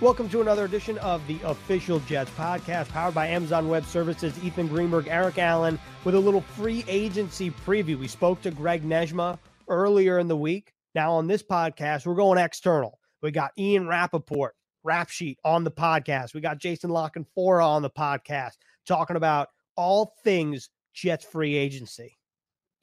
Welcome to another edition of the Official Jets podcast, powered by Amazon Web Services. Ethan Greenberg, Eric Allen, with a little free agency preview. We spoke to Greg Nejma earlier in the week. Now, on this podcast, we're going external. We got Ian Rapoport, Rap Sheet on the podcast. We got Jason La Canfora on the podcast talking about all things Jets free agency.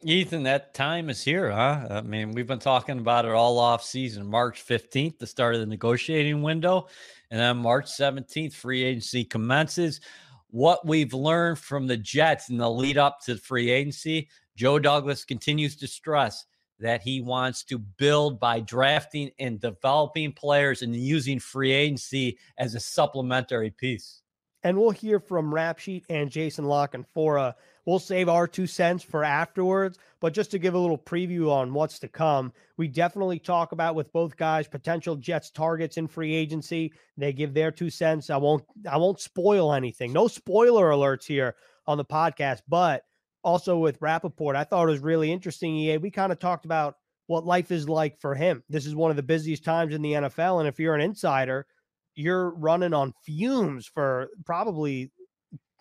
Ethan, that time is here, huh? I mean, we've been talking about it all off season. March 15th, the start of the negotiating window, and then March 17th, free agency commences. What we've learned from the Jets in the lead up to free agency, Joe Douglas continues to stress that he wants to build by drafting and developing players and using free agency as a supplementary piece. And we'll hear from Rap Sheet and Jason La Canfora We'll save our two cents for afterwards. But just to give a little preview on what's to come, we definitely talk about with both guys potential Jets targets in free agency. They give their two cents. I won't I won't spoil anything. No spoiler alerts here on the podcast, but also with Rapoport, I thought it was really interesting. EA, we kind of talked about what life is like for him. This is one of the busiest times in the NFL. And if you're an insider, you're running on fumes for probably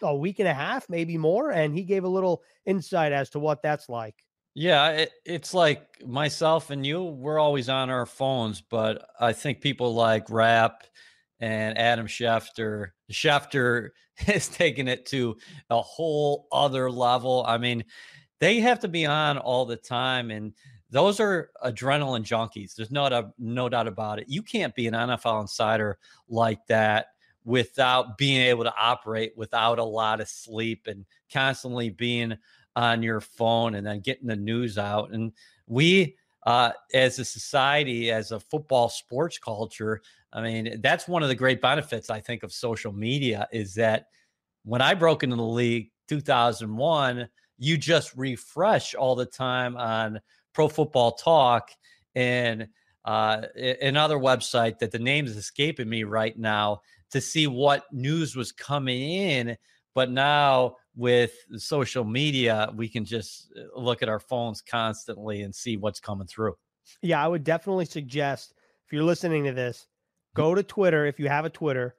a week and a half, maybe more. And he gave a little insight as to what that's like. Yeah, it, it's like myself and you, we're always on our phones, but I think people like Rap and Adam Schefter, Schefter has taken it to a whole other level. I mean, they have to be on all the time. And those are adrenaline junkies. There's no, no doubt about it. You can't be an NFL insider like that without being able to operate without a lot of sleep and constantly being on your phone and then getting the news out. And we, uh, as a society, as a football sports culture, I mean, that's one of the great benefits I think of social media is that when I broke into the league 2001, you just refresh all the time on Pro Football Talk and uh, another website that the name is escaping me right now to see what news was coming in. But now with social media, we can just uh, look at our phones constantly and see what's coming through. Yeah, I would definitely suggest if you're listening to this, go to Twitter if you have a Twitter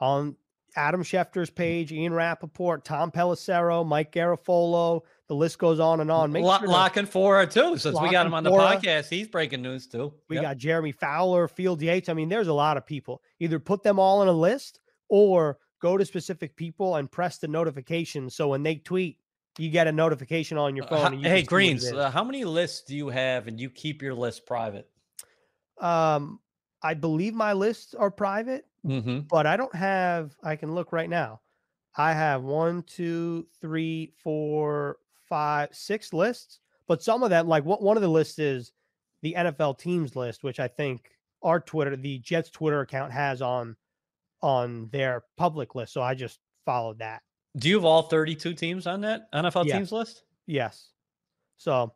on Adam Schefter's page, Ian Rapoport, Tom Pelissero, Mike Garafolo. The list goes on and on. Make L- sure La Canfora too, since we got him on the podcast. He's breaking news too. We yep. got Jeremy Fowler, Field Yates. I mean, there's a lot of people. Either put them all in a list or go to specific people and press the notification. So when they tweet, you get a notification on your uh, phone. Uh, hey, Greens, uh, how many lists do you have and you keep your list private? Um, I believe my lists are private, mm-hmm. but I don't have, I can look right now. I have one, two, three, four, five, six lists, but some of them, like what one of the lists is the NFL teams list, which I think our Twitter, the Jets Twitter account has on on their public list. So I just followed that. Do you have all 32 teams on that NFL yes. teams list? Yes. So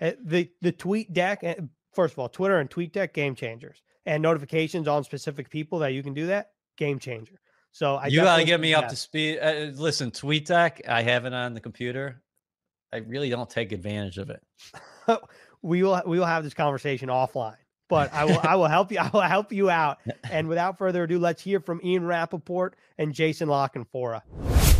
uh, the the tweet deck, eh, first of all, Twitter and tweet deck game changers and notifications on specific people that you can do that game changer. So I you got to get me up to speed. Uh, listen, TweetDeck, I have it on the computer. I really don't take advantage of it. we will we will have this conversation offline but I will I will help you. I will help you out. And without further ado, let's hear from Ian Rapoport and Jason La Canfora.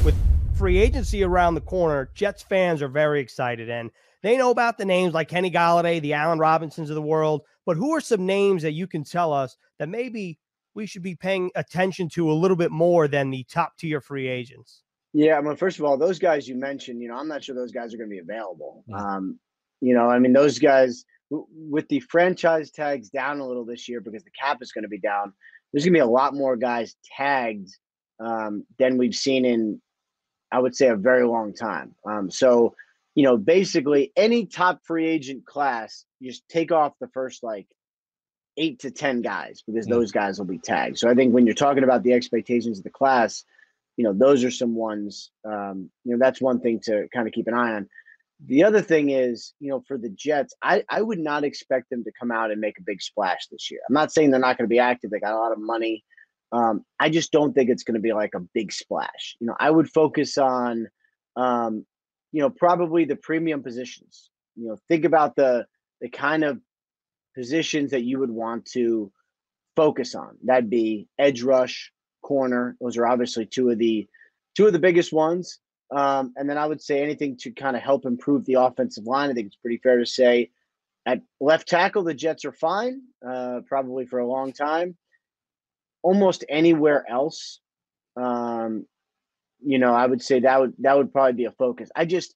With free agency around the corner, Jets fans are very excited and they know about the names like Kenny Golladay, the Allen Robinsons of the world. But who are some names that you can tell us that maybe we should be paying attention to a little bit more than the top tier free agents? Yeah, I mean, first of all, those guys you mentioned, you know, I'm not sure those guys are going to be available. Um, you know, I mean, those guys with the franchise tags down a little this year because the cap is going to be down, there's going to be a lot more guys tagged um, than we've seen in, I would say, a very long time. Um, so, you know, basically any top free agent class, you just take off the first like eight to 10 guys because mm. those guys will be tagged. So I think when you're talking about the expectations of the class, you know, those are some ones, um, you know, that's one thing to kind of keep an eye on. The other thing is, you know, for the Jets, I, I would not expect them to come out and make a big splash this year. I'm not saying they're not going to be active. They got a lot of money. Um, I just don't think it's going to be like a big splash. You know, I would focus on, um, you know, probably the premium positions. You know, think about the the kind of positions that you would want to focus on. That'd be edge rush, corner. Those are obviously two of the two of the biggest ones. Um, and then I would say anything to kind of help improve the offensive line. I think it's pretty fair to say at left tackle, the Jets are fine, uh, probably for a long time. Almost anywhere else, um, you know, I would say that would that would probably be a focus. I just,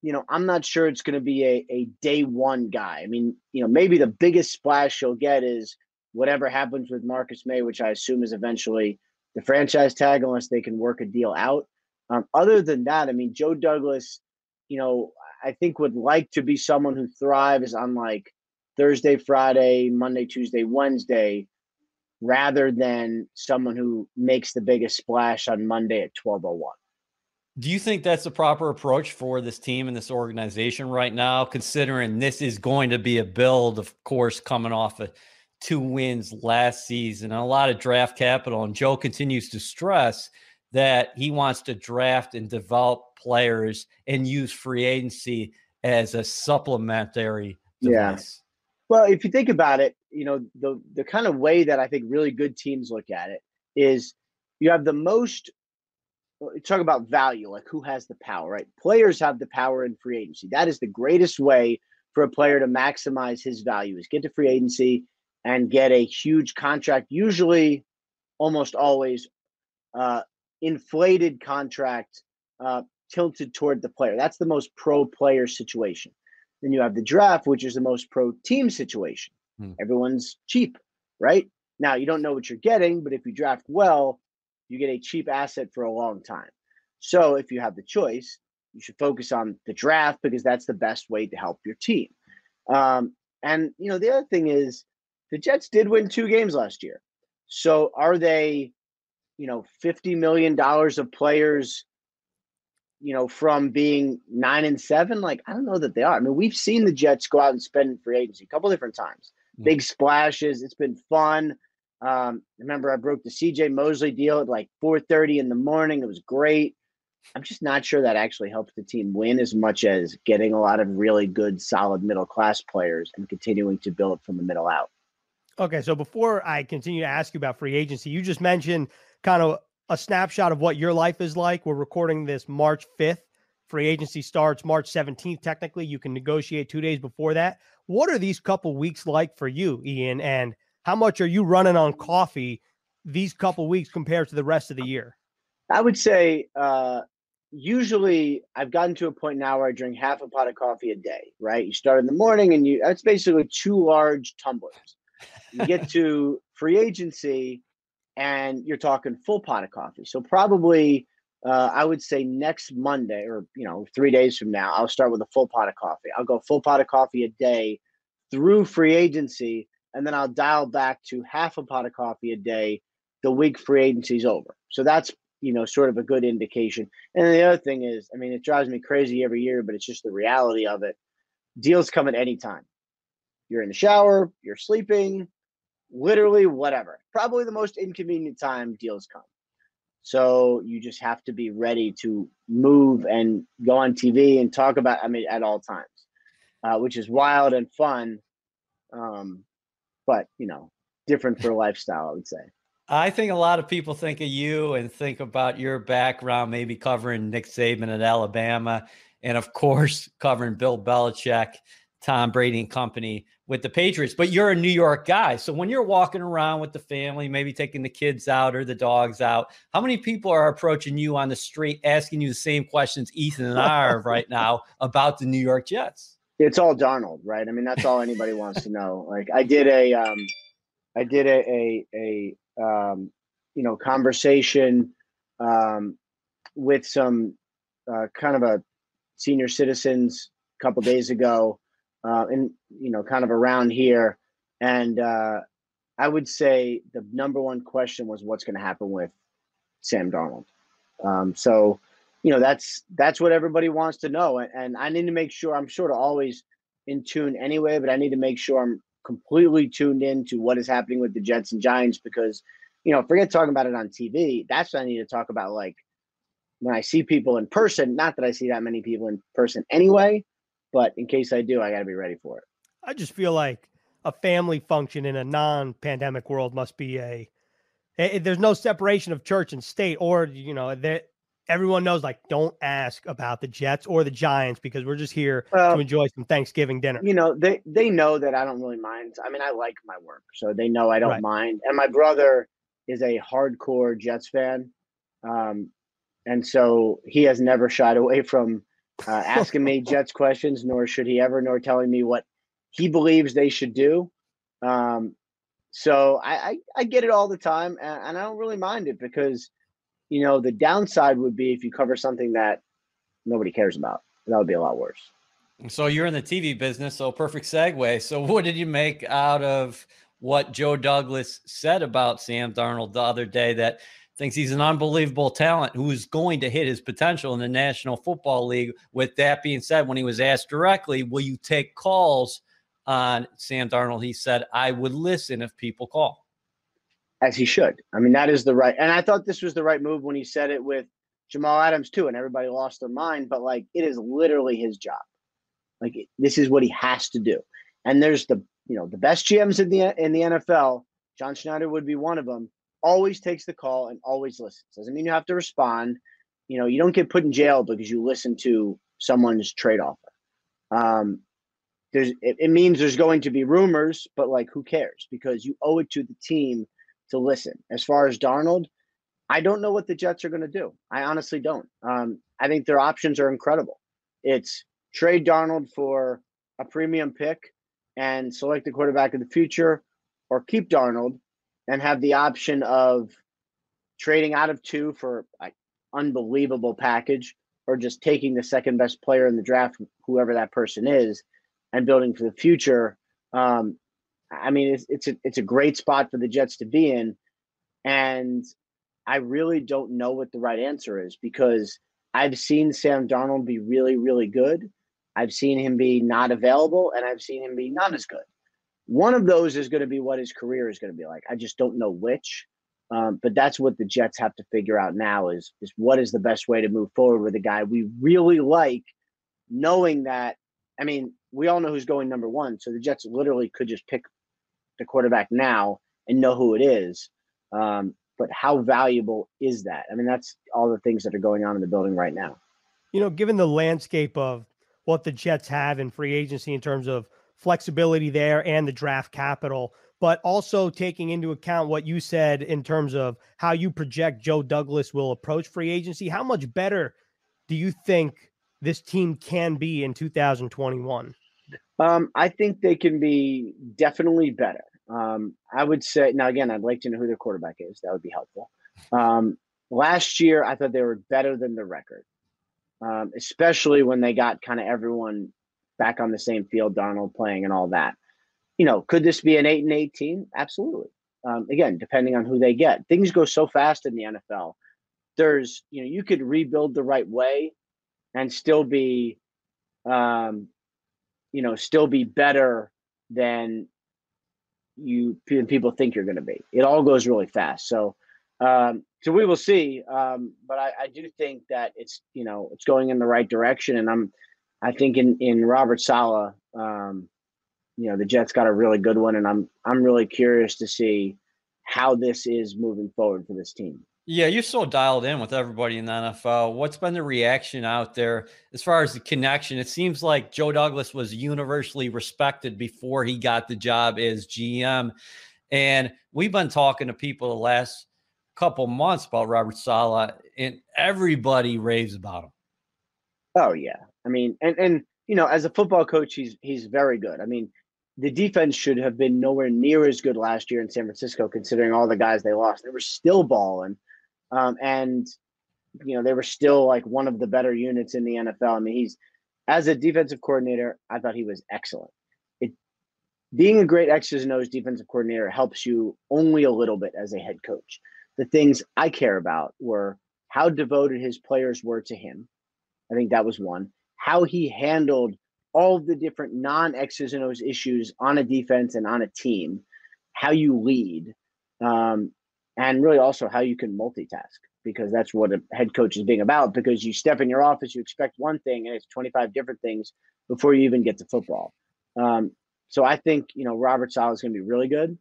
you know, I'm not sure it's going to be a, a day one guy. I mean, you know, maybe the biggest splash you'll get is whatever happens with Marcus Maye, which I assume is eventually the franchise tag, unless they can work a deal out. Um, other than that, I mean, Joe Douglas, you know, I think would like to be someone who thrives on like Thursday, Friday, Monday, Tuesday, Wednesday, rather than someone who makes the biggest splash on Monday at 1201. Do you think that's the proper approach for this team and this organization right now, considering this is going to be a build, of course, coming off of two wins last season, a lot of draft capital? And Joe continues to stress that he wants to draft and develop players and use free agency as a supplementary Yes. Yeah. Well, if you think about it, you know, the the kind of way that I think really good teams look at it is you have the most talk about value, like who has the power, right? Players have the power in free agency. That is the greatest way for a player to maximize his value is get to free agency and get a huge contract, usually almost always uh, inflated contract uh, tilted toward the player. That's the most pro player situation. Then you have the draft, which is the most pro team situation. Hmm. Everyone's cheap, right? Now you don't know what you're getting, but if you draft well, you get a cheap asset for a long time. So if you have the choice, you should focus on the draft because that's the best way to help your team. Um, and you know the other thing is the Jets did win two games last year. So are they you know, $50 million of players, you know, from being nine and seven. Like, I don't know that they are. I mean, we've seen the Jets go out and spend free agency a couple different times. Mm-hmm. Big splashes. It's been fun. Um, remember I broke the CJ Mosley deal at like 4:30 in the morning. It was great. I'm just not sure that actually helps the team win as much as getting a lot of really good, solid middle class players and continuing to build from the middle out. Okay, so before I continue to ask you about free agency, you just mentioned kind of a snapshot of what your life is like. We're recording this March 5th. Free agency starts March 17th. Technically, you can negotiate two days before that. What are these couple weeks like for you, Ian? And how much are you running on coffee these couple weeks compared to the rest of the year? I would say uh, usually I've gotten to a point now where I drink half a pot of coffee a day, right? You start in the morning and you that's basically two large tumblers. You get to free agency and you're talking full pot of coffee. So probably uh, I would say next Monday or you know three days from now, I'll start with a full pot of coffee. I'll go full pot of coffee a day through free agency, and then I'll dial back to half a pot of coffee a day the week free agency's over. So that's you know sort of a good indication. And the other thing is, I mean, it drives me crazy every year, but it's just the reality of it. Deals come at any time. You're in the shower, you're sleeping, literally whatever. Probably the most inconvenient time deals come. So you just have to be ready to move and go on TV and talk about. I mean, at all times, uh, which is wild and fun, um, but you know, different for lifestyle. I would say. I think a lot of people think of you and think about your background, maybe covering Nick Saban at Alabama, and of course covering Bill Belichick, Tom Brady and company with the Patriots, but you're a New York guy. So when you're walking around with the family, maybe taking the kids out or the dogs out, how many people are approaching you on the street asking you the same questions Ethan and I are right now about the New York Jets? It's all Darnold, right? I mean, that's all anybody wants to know. Like I did a um I did a a, a um you know conversation um with some uh, kind of a senior citizens a couple days ago uh, and you know, kind of around here. And uh, I would say the number one question was what's going to happen with Sam Darnold. Um, so, you know, that's that's what everybody wants to know, and, and I need to make sure I'm sort of always in tune anyway, but I need to make sure I'm completely tuned in to what is happening with the Jets and Giants because, you know, forget talking about it on TV. That's what I need to talk about. Like when I see people in person, not that I see that many people in person anyway, but in case I do, I got to be ready for it. I just feel like a family function in a non-pandemic world must be a. It, there's no separation of church and state, or you know that everyone knows like don't ask about the Jets or the Giants because we're just here well, to enjoy some Thanksgiving dinner. You know, they they know that I don't really mind. I mean, I like my work, so they know I don't right. mind. And my brother is a hardcore Jets fan, um, and so he has never shied away from uh, asking me Jets questions, nor should he ever, nor telling me what he believes they should do. Um, so I, I, I get it all the time, and, and I don't really mind it because you know, the downside would be if you cover something that nobody cares about. That would be a lot worse. So you're in the TV business, so perfect segue. So what did you make out of what Joe Douglas said about Sam Darnold the other day that thinks he's an unbelievable talent who's going to hit his potential in the National Football League. With that being said, when he was asked directly, will you take calls on Sam Darnold? He said, I would listen if people call as he should. I mean, that is the right. And I thought this was the right move when he said it with Jamal Adams too, and everybody lost their mind. But like, it is literally his job. Like, this is what he has to do. And there's the you know the best GMs in the in the NFL. John Schneider would be one of them. Always takes the call and always listens. Doesn't mean you have to respond. You know, you don't get put in jail because you listen to someone's trade offer. Um, there's it, it means there's going to be rumors, but like, who cares? Because you owe it to the team to listen. As far as Darnold, I don't know what the Jets are going to do. I honestly don't. Um, I think their options are incredible. It's trade Darnold for a premium pick and select the quarterback of the future, or keep Darnold and have the option of trading out of two for an unbelievable package, or just taking the second best player in the draft, whoever that person is, and building for the future. Um, I mean, it's it's a it's a great spot for the Jets to be in, and I really don't know what the right answer is because I've seen Sam Darnold be really really good. I've seen him be not available, and I've seen him be not as good. One of those is going to be what his career is going to be like. I just don't know which. Um, but that's what the Jets have to figure out now is is what is the best way to move forward with a guy we really like, knowing that. I mean, we all know who's going number one, so the Jets literally could just pick the quarterback now and know who it is. Um, but how valuable is that? I mean, that's all the things that are going on in the building right now. You know, given the landscape of what the Jets have in free agency in terms of flexibility there and the draft capital, but also taking into account what you said in terms of how you project Joe Douglas will approach free agency, how much better do you think this team can be in 2021? Um, I think they can be definitely better. Um, I would say now again, I'd like to know who their quarterback is. That would be helpful. Um, last year, I thought they were better than the record, um, especially when they got kind of everyone back on the same field, Darnold playing and all that. You know, could this be an eight and eighteen? Absolutely. Um, again, depending on who they get, things go so fast in the NFL. There's, you know, you could rebuild the right way and still be um, you know, still be better than you people think you're going to be. It all goes really fast. So, um, so we will see. Um, but I, I do think that it's you know it's going in the right direction, and I'm I think in in Robert Saleh, um, you know, the Jets got a really good one, and I'm I'm really curious to see how this is moving forward for this team. Yeah, you're so dialed in with everybody in the NFL. What's been the reaction out there as far as the connection? It seems like Joe Douglas was universally respected before he got the job as GM. And we've been talking to people the last couple months about Robert Saleh, and everybody raves about him. Oh yeah. I mean, and and you know, as a football coach, he's he's very good. I mean, the defense should have been nowhere near as good last year in San Francisco, considering all the guys they lost. They were still balling um, and you know they were still like one of the better units in the NFL. I mean, he's as a defensive coordinator, I thought he was excellent. It being a great X's and O's defensive coordinator helps you only a little bit as a head coach. The things I care about were how devoted his players were to him. I think that was one. How he handled all the different non X's and O's issues on a defense and on a team. How you lead. Um, and really also how you can multitask because that's what a head coach is being about because you step in your office you expect one thing and it's 25 different things before you even get to football um, so I think you know Robert Saleh is going to be really good.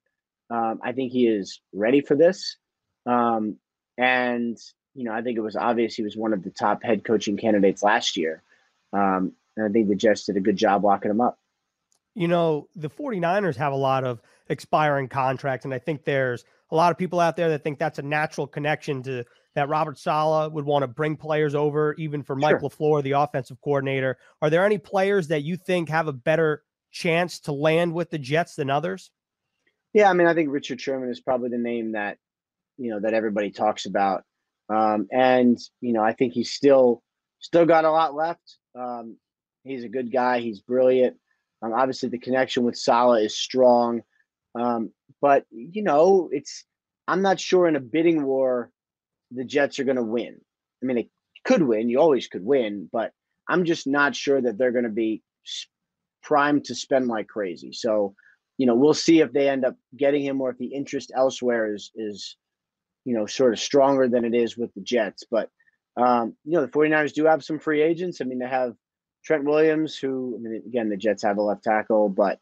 Um, I think he is ready for this, um, and you know I think it was obvious he was one of the top head coaching candidates last year, um, and I think the Jets did a good job locking him up. You know the 49ers have a lot of expiring contracts, and I think there's a lot of people out there that think that's a natural connection to that Robert Saleh would want to bring players over, even for Mike sure. LaFleur, the offensive coordinator. Are there any players that you think have a better chance to land with the Jets than others? Yeah, I mean, I think Richard Sherman is probably the name that you know that everybody talks about, um, and you know, I think he's still still got a lot left. Um, he's a good guy. He's brilliant. Um, obviously, the connection with Saleh is strong, um, but you know, it's I'm not sure in a bidding war the Jets are going to win. I mean, they could win. You always could win, but I'm just not sure that they're going to be primed to spend like crazy. So, you know, we'll see if they end up getting him or if the interest elsewhere is is you know sort of stronger than it is with the Jets. But um, you know, the 49ers do have some free agents. I mean, they have Trent Williams, who I mean, again, the Jets have a left tackle, but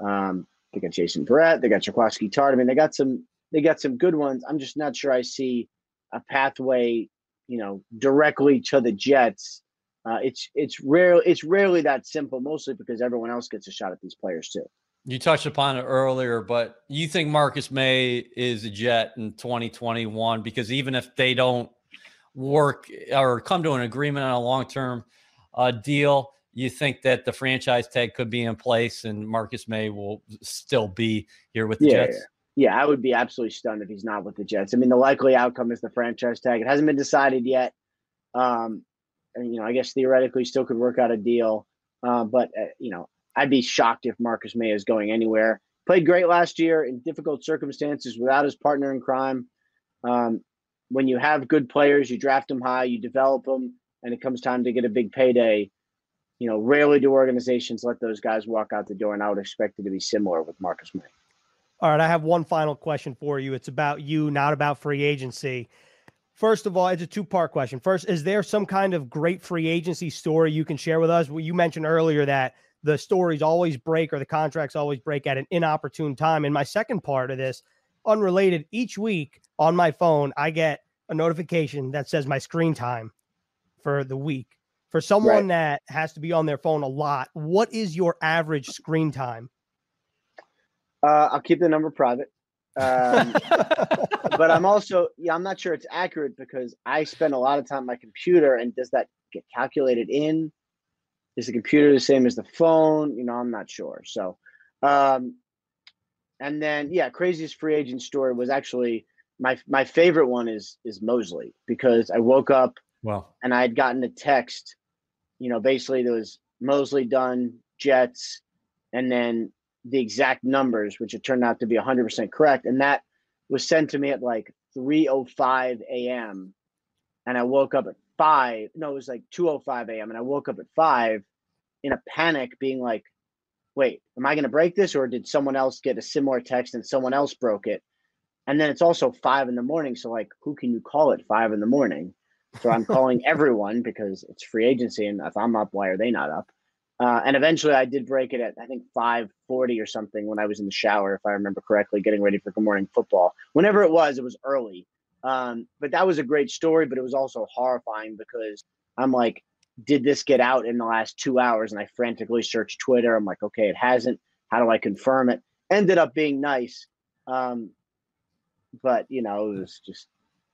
um, they got Jason Verrett, they got Jaquiski Tartt. I mean, they got some they got some good ones. I'm just not sure I see a pathway, you know, directly to the Jets. Uh, it's it's rare it's rarely that simple, mostly because everyone else gets a shot at these players too. You touched upon it earlier, but you think Marcus Maye is a Jet in 2021 because even if they don't work or come to an agreement on a long term uh, deal, you think that the franchise tag could be in place and Marcus Maye will still be here with the yeah, Jets? Yeah. Yeah, I would be absolutely stunned if he's not with the Jets. I mean, the likely outcome is the franchise tag. It hasn't been decided yet. Um, and, you know, I guess theoretically still could work out a deal. Uh, but, uh, you know, I'd be shocked if Marcus Maye is going anywhere. Played great last year in difficult circumstances without his partner in crime. Um, when you have good players, you draft them high, you develop them, and it comes time to get a big payday. You know, rarely do organizations let those guys walk out the door, and I would expect it to be similar with Marcus Maye. All right, I have one final question for you. It's about you, not about free agency. First of all, it's a two part question. First, is there some kind of great free agency story you can share with us? Well, you mentioned earlier that the stories always break or the contracts always break at an inopportune time. And my second part of this, unrelated, each week on my phone, I get a notification that says my screen time for the week. For someone right. that has to be on their phone a lot, what is your average screen time? Uh, I'll keep the number private. Um, but I'm also, yeah, I'm not sure it's accurate because I spend a lot of time on my computer, and does that get calculated in? Is the computer the same as the phone? You know, I'm not sure. So, um, and then yeah, craziest free agent story was actually my my favorite one is is Mosley because I woke up well and I had gotten a text, you know, basically there was Mosley done Jets, and then the exact numbers, which it turned out to be 100% correct. And that was sent to me at like 3.05 a.m. And I woke up at 5. No, it was like 2.05 a.m. And I woke up at 5 in a panic, being like, wait, am I going to break this? Or did someone else get a similar text and someone else broke it? And then it's also 5 in the morning. So, like, who can you call at 5 in the morning? So I'm calling everyone because it's free agency. And if I'm up, why are they not up? Uh, and eventually I did break it at I think 5:40 or something when I was in the shower, if I remember correctly, getting ready for Good Morning Football. Whenever it was, it was early. Um, but that was a great story, but it was also horrifying because I'm like, did this get out in the last two hours? And I frantically searched Twitter. I'm like, okay, it hasn't. How do I confirm it? Ended up being nice. Um, but you know, it was just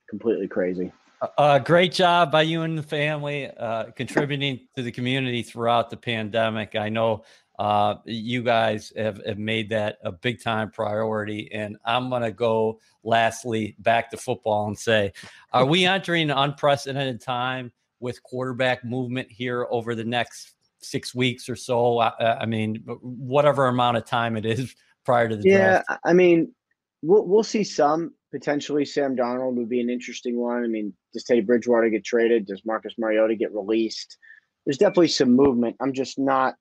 completely crazy. Uh, great job by you and the family uh, contributing to the community throughout the pandemic. I know uh, you guys have, have made that a big time priority. And I'm going to go lastly back to football and say, are we entering an unprecedented time with quarterback movement here over the next six weeks or so? I, I mean, whatever amount of time it is prior to the yeah, draft. Yeah, I mean, we'll, we'll see some potentially Sam Darnold would be an interesting one. I mean, does Teddy Bridgewater get traded? Does Marcus Mariota get released? There's definitely some movement. I'm just not,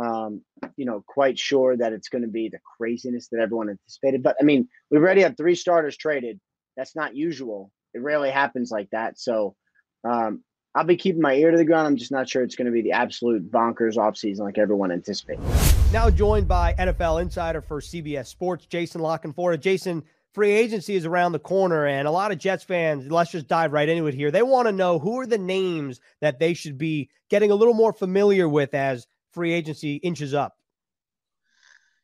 um, you know, quite sure that it's going to be the craziness that everyone anticipated. But I mean, we've already had three starters traded. That's not usual. It rarely happens like that. So, um, I'll be keeping my ear to the ground. I'm just not sure it's going to be the absolute bonkers offseason like everyone anticipates. Now joined by NFL insider for CBS Sports, Jason La Canfora. Jason, free agency is around the corner, and a lot of Jets fans, let's just dive right into it here. They want to know who are the names that they should be getting a little more familiar with as free agency inches up.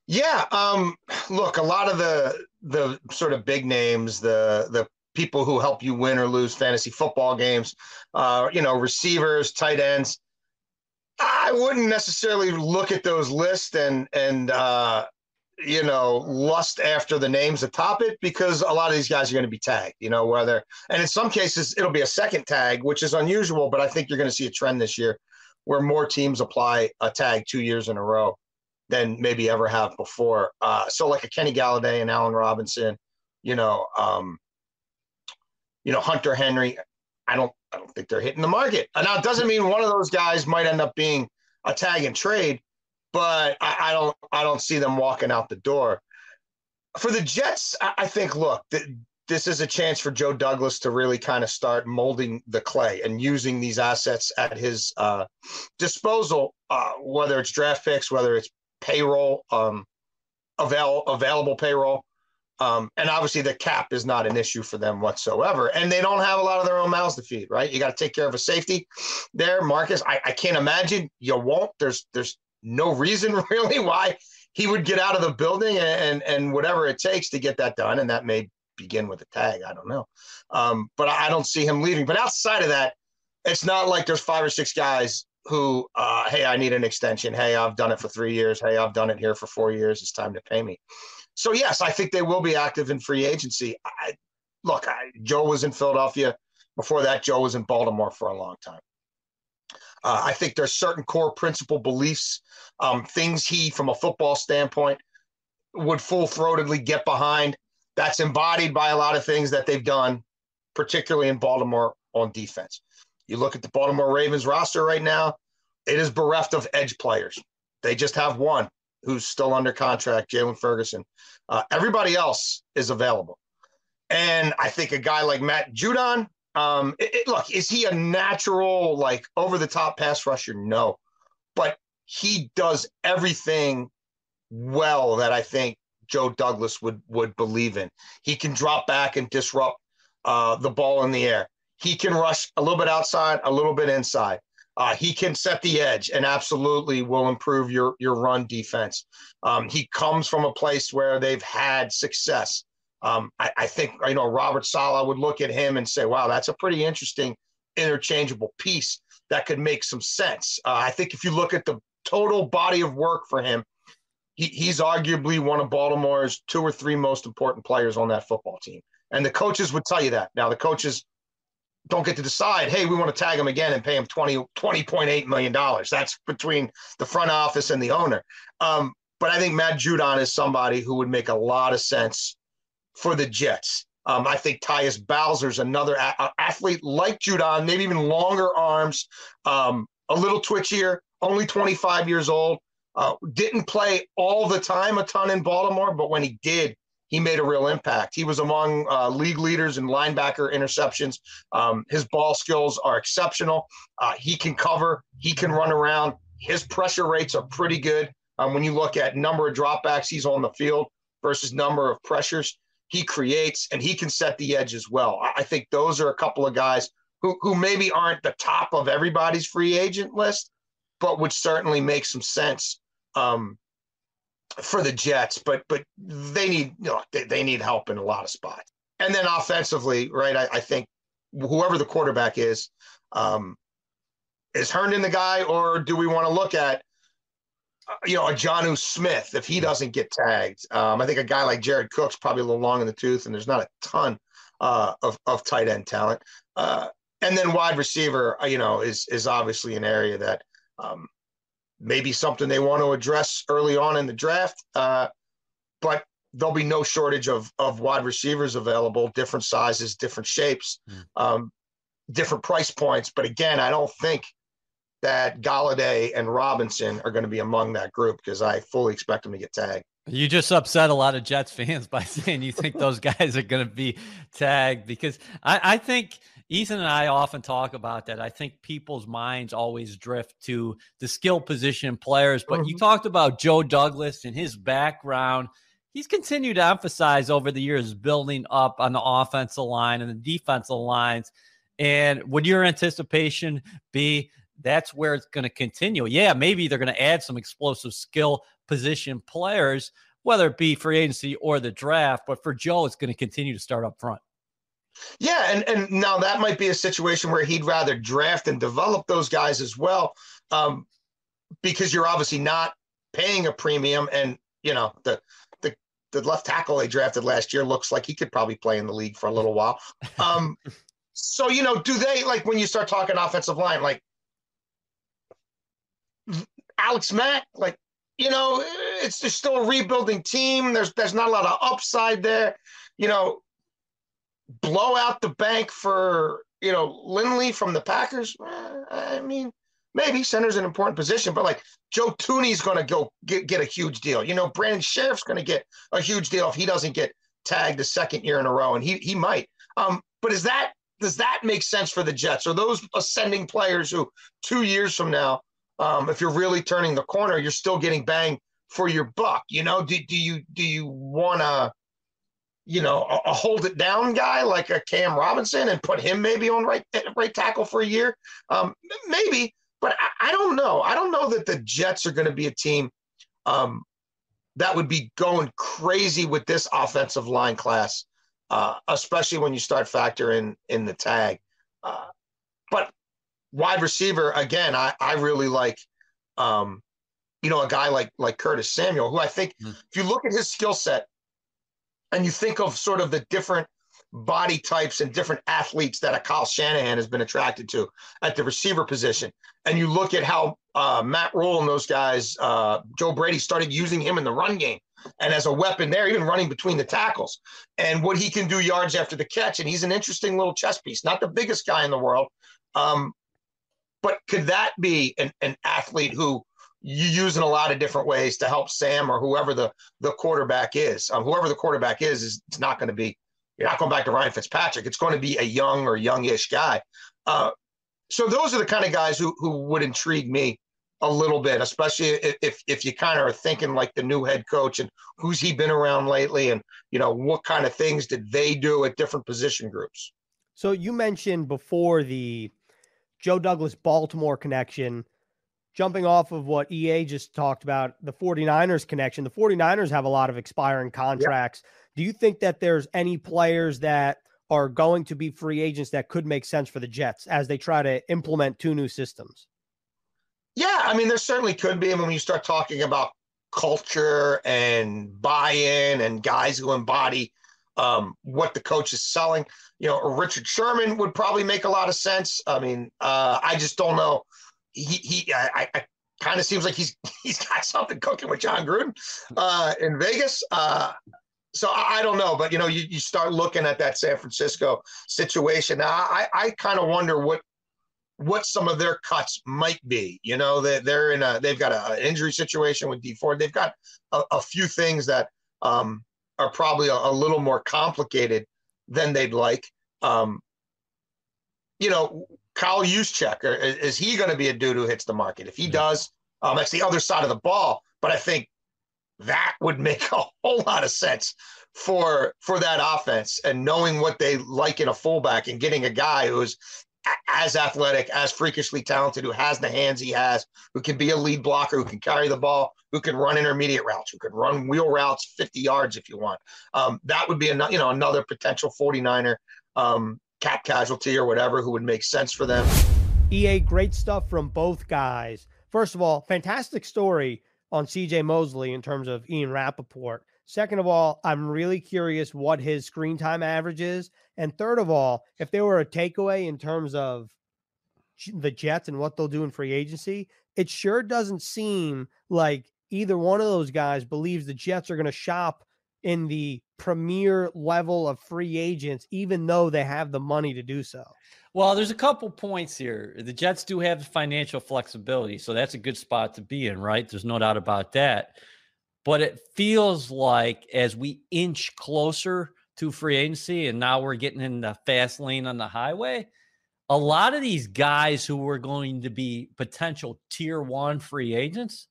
Yeah, um, look, a lot of the the sort of big names, the the people who help you win or lose fantasy football games, uh, you know, receivers, tight ends. I wouldn't necessarily look at those lists and and uh, you know lust after the names atop it because a lot of these guys are going to be tagged. You know, whether and in some cases it'll be a second tag, which is unusual, but I think you're going to see a trend this year where more teams apply a tag two years in a row than maybe ever have before. Uh, so like a Kenny Golladay and Allen Robinson, you know, um, you know Hunter Henry. I don't I don't think they're hitting the market. Now it doesn't mean one of those guys might end up being a tag and trade, but I, I don't I don't see them walking out the door. For the Jets, I, I think look, th- this is a chance for Joe Douglas to really kind of start molding the clay and using these assets at his uh, disposal, uh, whether it's draft picks, whether it's payroll, um, avail- available payroll. Um, and obviously, the cap is not an issue for them whatsoever. And they don't have a lot of their own mouths to feed, right? You got to take care of a safety there, Marcus. I, I can't imagine you won't. There's there's no reason really why he would get out of the building and and whatever it takes to get that done. And that may begin with a tag. I don't know, um, but I don't see him leaving. But outside of that, it's not like there's five or six guys who, uh, hey, I need an extension. Hey, I've done it for three years. Hey, I've done it here for four years. It's time to pay me. So yes, I think they will be active in free agency. I, look, I, Joe was in Philadelphia. Before that, Joe was in Baltimore for a long time. Uh, I think there's certain core principle beliefs, um, things he, from a football standpoint, would full throatedly get behind. That's embodied by a lot of things that they've done, particularly in Baltimore on defense. You look at the Baltimore Ravens roster right now, it is bereft of edge players. They just have one who's still under contract, Jaylon Ferguson. Uh, everybody else is available. And I think a guy like Matt Judon, um, it, it, look, is he a natural, like over the top pass rusher? No. But he does everything well that I think Joe Douglas would would believe in. He can drop back and disrupt uh, the ball in the air. He can rush a little bit outside, a little bit inside. Uh, he can set the edge and absolutely will improve your your run defense. Um, he comes from a place where they've had success. Um, I, I, think you know Robert Saleh would look at him and say, "Wow, that's a pretty interesting interchangeable piece that could make some sense." Uh, I think if you look at the total body of work for him, he, he's arguably one of Baltimore's two or three most important players on that football team, and the coaches would tell you that. Now the coaches don't get to decide, hey, we want to tag him again and pay him 20, $20.8 million. That's between the front office and the owner. Um, but I think Matt Judon is somebody who would make a lot of sense for the Jets. Um, I think Tyus Bowser's another a- athlete like Judon, maybe even longer arms, um, a little twitchier, only 25 years old. Uh, didn't play all the time a ton in Baltimore, but when he did, he made a real impact. He was among uh, league leaders in linebacker interceptions. Um, his ball skills are exceptional. Uh, he can cover, he can run around. His pressure rates are pretty good. Um, when you look at number of dropbacks he's on the field versus number of pressures he creates, and he can set the edge as well. I think those are a couple of guys who, who maybe aren't the top of everybody's free agent list, but would certainly make some sense um, for the Jets, but but they need you know they, they need help in a lot of spots. And then offensively, right? I, I think whoever the quarterback is, um, is Herndon the guy, or do we want to look at uh, you know a Jonnu Smith if he doesn't get tagged? Um, I think a guy like Jared Cook's probably a little long in the tooth, and there's not a ton uh, of of tight end talent. Uh, and then wide receiver, uh, you know, is is obviously an area that um, maybe something they want to address early on in the draft. Uh, but there'll be no shortage of of wide receivers available, different sizes, different shapes, mm. um, different price points. But again, I don't think that Golladay and Robinson are going to be among that group because I fully expect them to get tagged. You just upset a lot of Jets fans by saying you think those guys are going to be tagged because I, I think Ethan and I often talk about that. I think people's minds always drift to the skill position players, but mm-hmm. you talked about Joe Douglas and his background. He's continued to emphasize over the years building up on the offensive line and the defensive lines. And would your anticipation be that's where it's going to continue? Yeah, maybe they're going to add some explosive skill position players, whether it be free agency or the draft. But for Joe, it's going to continue to start up front. Yeah, and and now that might be a situation where he'd rather draft and develop those guys as well, um, because you're obviously not paying a premium, and you know the the the left tackle they drafted last year looks like he could probably play in the league for a little while. Um, so you know, do they like when you start talking offensive line, like Alex Mack, like you know, it's just still a rebuilding team. There's there's not a lot of upside there. You know, blow out the bank for you know Linsley from the Packers. Eh, I mean, maybe center's an important position, but like Joe Thuney's going to go get, get a huge deal. You know, Brandon Scherff's going to get a huge deal if he doesn't get tagged a second year in a row, and he he might. Um, but is that does that make sense for the Jets? Are those ascending players who two years from now um, if you're really turning the corner, you're still getting bang for your buck. You know, do, do you do you want to, you know, a, a, hold it down guy like a Cam Robinson and put him maybe on right right tackle for a year? Um, maybe, but I, I, don't know. I don't know that the Jets are going to be a team um, that would be going crazy with this offensive line class, uh, especially when you start factoring in the tag. Uh, but wide receiver, again, I, I really like, um, you know, a guy like like Curtis Samuel, who I think mm-hmm. if you look at his skill set and you think of sort of the different body types and different athletes that a Kyle Shanahan has been attracted to at the receiver position, and you look at how uh, Matt Rhule and those guys, uh, Joe Brady started using him in the run game and as a weapon there, even running between the tackles, and what he can do yards after the catch. And he's an interesting little chess piece, not the biggest guy in the world, um, but could that be an, an athlete who you use in a lot of different ways to help Sam or whoever the the quarterback is? Um, whoever the quarterback is, is it's not going to be. You're not going back to Ryan Fitzpatrick. It's going to be a young or youngish guy. Uh, so those are the kind of guys who who would intrigue me a little bit, especially if if you kind of are thinking like the new head coach and who's he been around lately, and you know what kind of things did they do at different position groups. So you mentioned before the Joe Douglas Baltimore connection, jumping off of what EA just talked about, the 49ers connection. The 49ers have a lot of expiring contracts. Yep. Do you think that there's any players that are going to be free agents that could make sense for the Jets as they try to implement two new systems? Yeah, I mean, there certainly could be. I mean, when you start talking about culture and buy-in and guys who embody um, what the coach is selling. You know, Richard Sherman would probably make a lot of sense. I mean, uh, I just don't know. He, he, I, I kind of seems like he's he's got something cooking with Jon Gruden uh, in Vegas. Uh, so I, I, don't know, but you know, you, you start looking at that San Francisco situation. Now, I, I kind of wonder what what some of their cuts might be. You know, they, they're in a they've got an injury situation with Dee Ford. They've got a, a few things that um, are probably a, a little more complicated than they'd like. Um, you know, Kyle Juszczyk, is, is he going to be a dude who hits the market? If he does, um, that's the other side of the ball. But I think that would make a whole lot of sense for for that offense and knowing what they like in a fullback and getting a guy who's as athletic, as freakishly talented, who has the hands he has, who can be a lead blocker, who can carry the ball, who can run intermediate routes, who can run wheel routes 50 yards if you want. Um, that would be another, you know, another potential 49er um, cap casualty or whatever who would make sense for them. EA, great stuff from both guys. First of all, fantastic story on CJ Mosley in terms of Ian Rapoport. Second of all, I'm really curious what his screen time average is. And third of all, if there were a takeaway in terms of the Jets and what they'll do in free agency, it sure doesn't seem like either one of those guys believes the Jets are going to shop in the premier level of free agents, even though they have the money to do so. Well, there's a couple points here. The Jets do have financial flexibility, so that's a good spot to be in, right? There's no doubt about that. But it feels like as we inch closer to free agency and now we're getting in the fast lane on the highway, a lot of these guys who were going to be potential tier one free agents,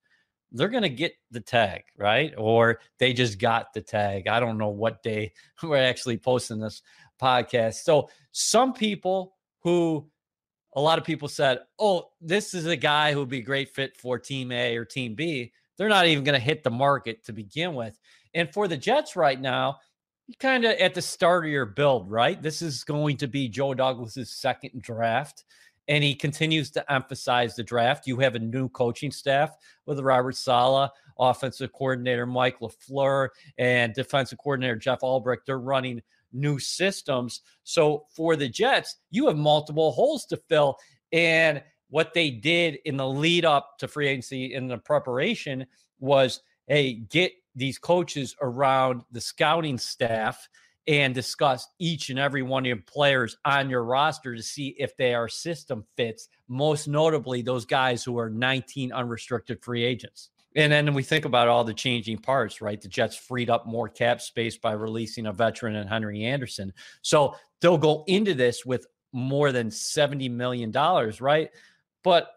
they're going to get the tag, right? Or they just got the tag. I don't know what day we're actually posting this podcast. So some people who a lot of people said, oh, this is a guy who would be great fit for team A or team B. They're not even going to hit the market to begin with. And for the Jets right now, you kind of at the start of your build, right? This is going to be Joe Douglas's second draft. And he continues to emphasize the draft. You have a new coaching staff with Robert Saleh, offensive coordinator Mike LaFleur, and defensive coordinator Jeff Ulbrich. They're running new systems. So for the Jets, you have multiple holes to fill. And what they did in the lead up to free agency in the preparation was hey, get these coaches around the scouting staff and discuss each and every one of your players on your roster to see if they are system fits, most notably those guys who are 19 unrestricted free agents. And then we think about all the changing parts, right? The Jets freed up more cap space by releasing a veteran and Henry Anderson. So they'll go into this with more than $70 million, right? But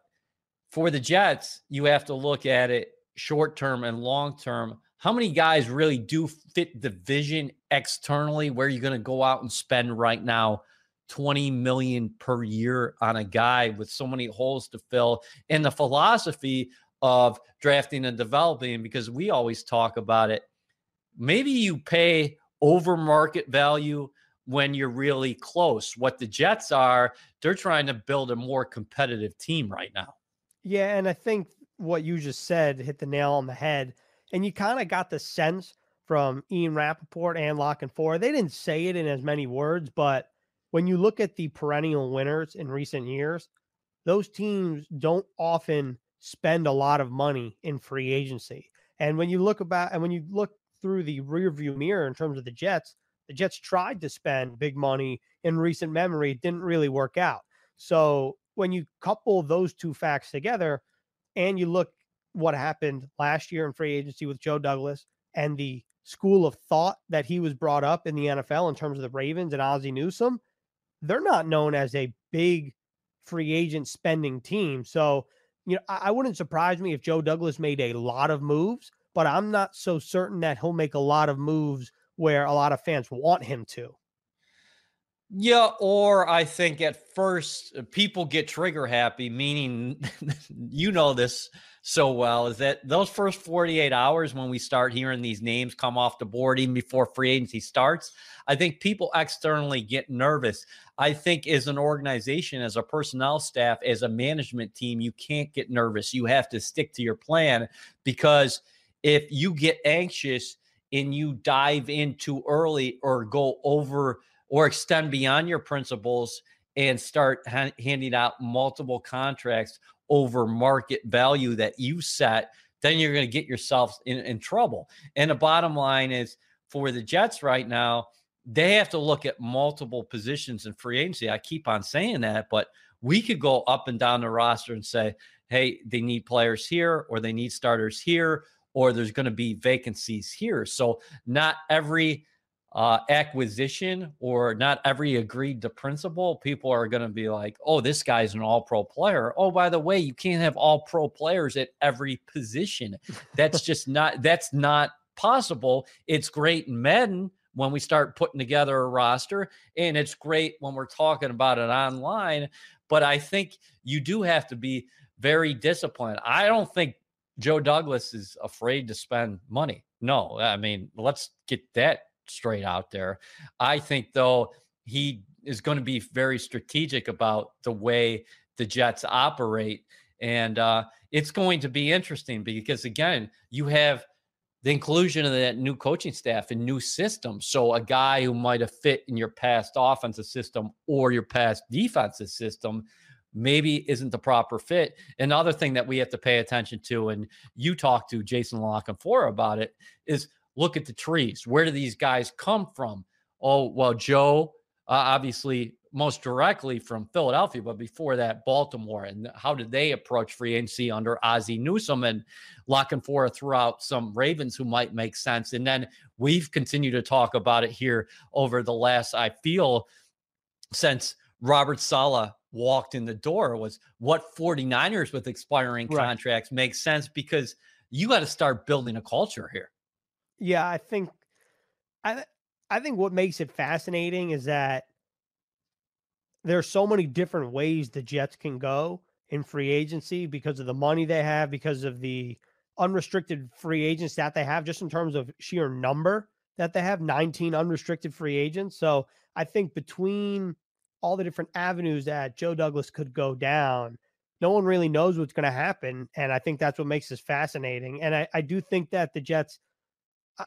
for the Jets, you have to look at it short term and long term how many guys really do fit the vision externally where you're going to go out and spend right now 20 million per year on a guy with so many holes to fill? And the philosophy of drafting and developing because we always talk about it maybe you pay over market value when you're really close. What the jets are they're trying to build a more competitive team right now. Yeah and i think what you just said hit the nail on the head and you kind of got the sense from Ian Rapoport and La Canfora. They didn't say it in as many words, but when you look at the perennial winners in recent years, those teams don't often spend a lot of money in free agency. And when you look about and when you look through the rearview mirror in terms of the Jets, the Jets tried to spend big money in recent memory, it didn't really work out. So when you couple those two facts together and you look what happened last year in free agency with Joe Douglas and the school of thought that he was brought up in the NFL in terms of the Ravens and Ozzie Newsome, they're not known as a big free agent spending team. So, you know, I, I wouldn't surprise me if Joe Douglas made a lot of moves, but I'm not so certain that he'll make a lot of moves where a lot of fans want him to. Yeah, or I think at first uh, people get trigger happy, meaning you know this so well, is that those first 48 hours when we start hearing these names come off the board, even before free agency starts, I think people externally get nervous. I think as an organization, as a personnel staff, as a management team, you can't get nervous. You have to stick to your plan because if you get anxious and you dive in too early or go over – or extend beyond your principles and start ha- handing out multiple contracts over market value that you set, then you're going to get yourself in, in trouble. And the bottom line is for the Jets right now, they have to look at multiple positions in free agency. I keep on saying that, but we could go up and down the roster and say, hey, they need players here, or they need starters here, or there's going to be vacancies here. So not every uh, acquisition or not every agreed to principle, people are going to be like, oh, this guy's an all pro player. Oh, by the way, you can't have all pro players at every position. That's just not, that's not possible. It's great in Madden when we start putting together a roster, and it's great when we're talking about it online. But I think you do have to be very disciplined. I don't think Joe Douglas is afraid to spend money. No, I mean, let's get that straight out there. I think, though, he is going to be very strategic about the way the Jets operate. And uh, it's going to be interesting because, again, you have the inclusion of that new coaching staff and new systems. So, a guy who might have fit in your past offensive system or your past defensive system maybe isn't the proper fit. Another thing that we have to pay attention to, and you talked to Jason La Canfora about it, is look at the trees. Where do these guys come from? Oh, well, Joe, uh, obviously, most directly from Philadelphia, but before that, Baltimore. And how did they approach free agency under Ozzie Newsome and La Canfora throughout some Ravens who might make sense? And then we've continued to talk about it here over the last, I feel, since Robert Saleh walked in the door was what 49ers with expiring right. contracts make sense because you got to start building a culture here. Yeah, I think I I think what makes it fascinating is that there's so many different ways the Jets can go in free agency because of the money they have, because of the unrestricted free agents that they have, just in terms of sheer number that they have 19 unrestricted free agents. So I think between all the different avenues that Joe Douglas could go down, no one really knows what's going to happen. And I think that's what makes this fascinating. And I, I do think that the Jets,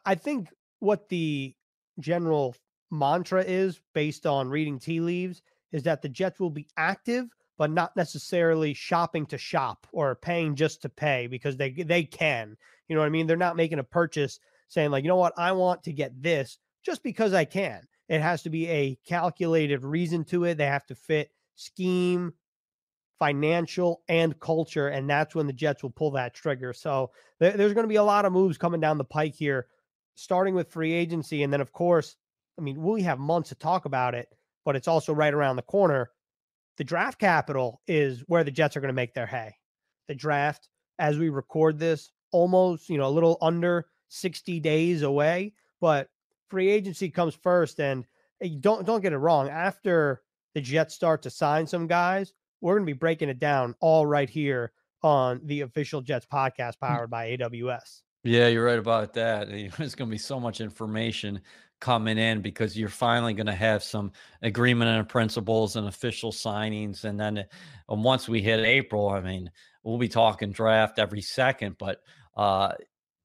I think what the general mantra is based on reading tea leaves is that the Jets will be active, but not necessarily shopping to shop or paying just to pay because they they can. You know what I mean? They're not making a purchase saying like, you know what, I want to get this just because I can. It has to be a calculated reason to it. They have to fit scheme, financial, and culture. And that's when the Jets will pull that trigger. So th- there's going to be a lot of moves coming down the pike here, starting with free agency. And then, of course, I mean, we have months to talk about it, but it's also right around the corner. The draft capital is where the Jets are going to make their hay. The draft, as we record this, almost, you know, a little under 60 days away, but free agency comes first. And don't don't get it wrong. After the Jets start to sign some guys, we're going to be breaking it down all right here on the official Jets podcast mm. powered by AWS. Yeah, you're right about that. There's going to be so much information coming in because you're finally going to have some agreement and principles and official signings. And then uh, once we hit April, I mean, we'll be talking draft every second. But uh,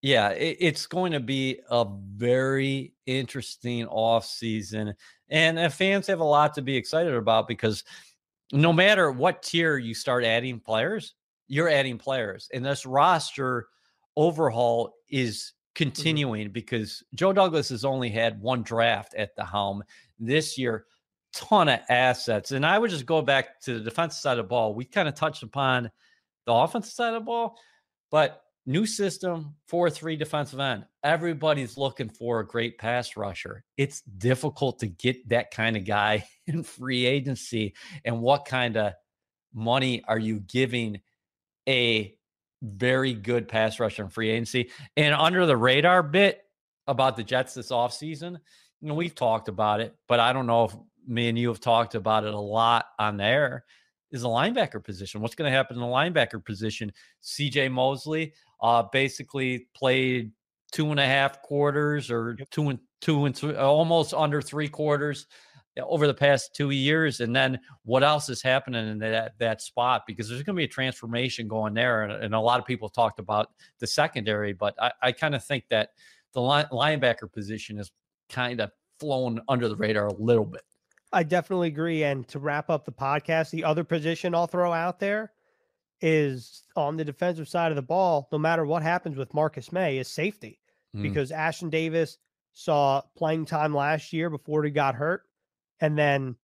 yeah, it, it's going to be a very interesting off season, and uh, fans have a lot to be excited about because no matter what tier you start adding players, you're adding players, and this roster overhaul is mm-hmm. continuing mm-hmm. because Joe Douglas has only had one draft at the helm this year. Ton of assets, and I would just go back to the defensive side of the ball. We kind of touched upon the offensive side of the ball, but new system, 4 3 defensive end. Everybody's looking for a great pass rusher. It's difficult to get that kind of guy in free agency. And what kind of money are you giving a very good pass rusher in free agency? And under the radar bit about the Jets this offseason, you know, we've talked about it, but I don't know if me and you have talked about it a lot on there is the linebacker position. What's going to happen in the linebacker position? CJ Mosley uh, basically played two and a half quarters or two and two and three, almost under three quarters over the past two years. And then what else is happening in that, that spot? Because there's going to be a transformation going there. And, and, a lot of people talked about the secondary, but I, I kind of think that the line, linebacker position is kind of flown under the radar a little bit. I definitely agree. And to wrap up the podcast, the other position I'll throw out there is on the defensive side of the ball, no matter what happens with Marcus Maye is safety. Mm. Because Ashtyn Davis saw playing time last year before he got hurt. And then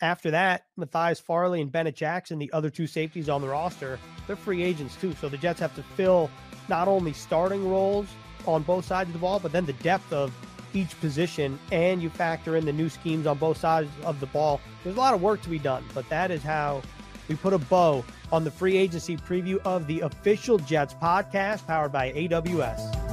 after that, Matthias Farley and Bennett Jackson, the other two safeties on the roster, they're free agents too. So the Jets have to fill not only starting roles on both sides of the ball, but then the depth of each position, and you factor in the new schemes on both sides of the ball. There's a lot of work to be done, but that is how we put a bow on the free agency preview of the official Jets podcast powered by AWS.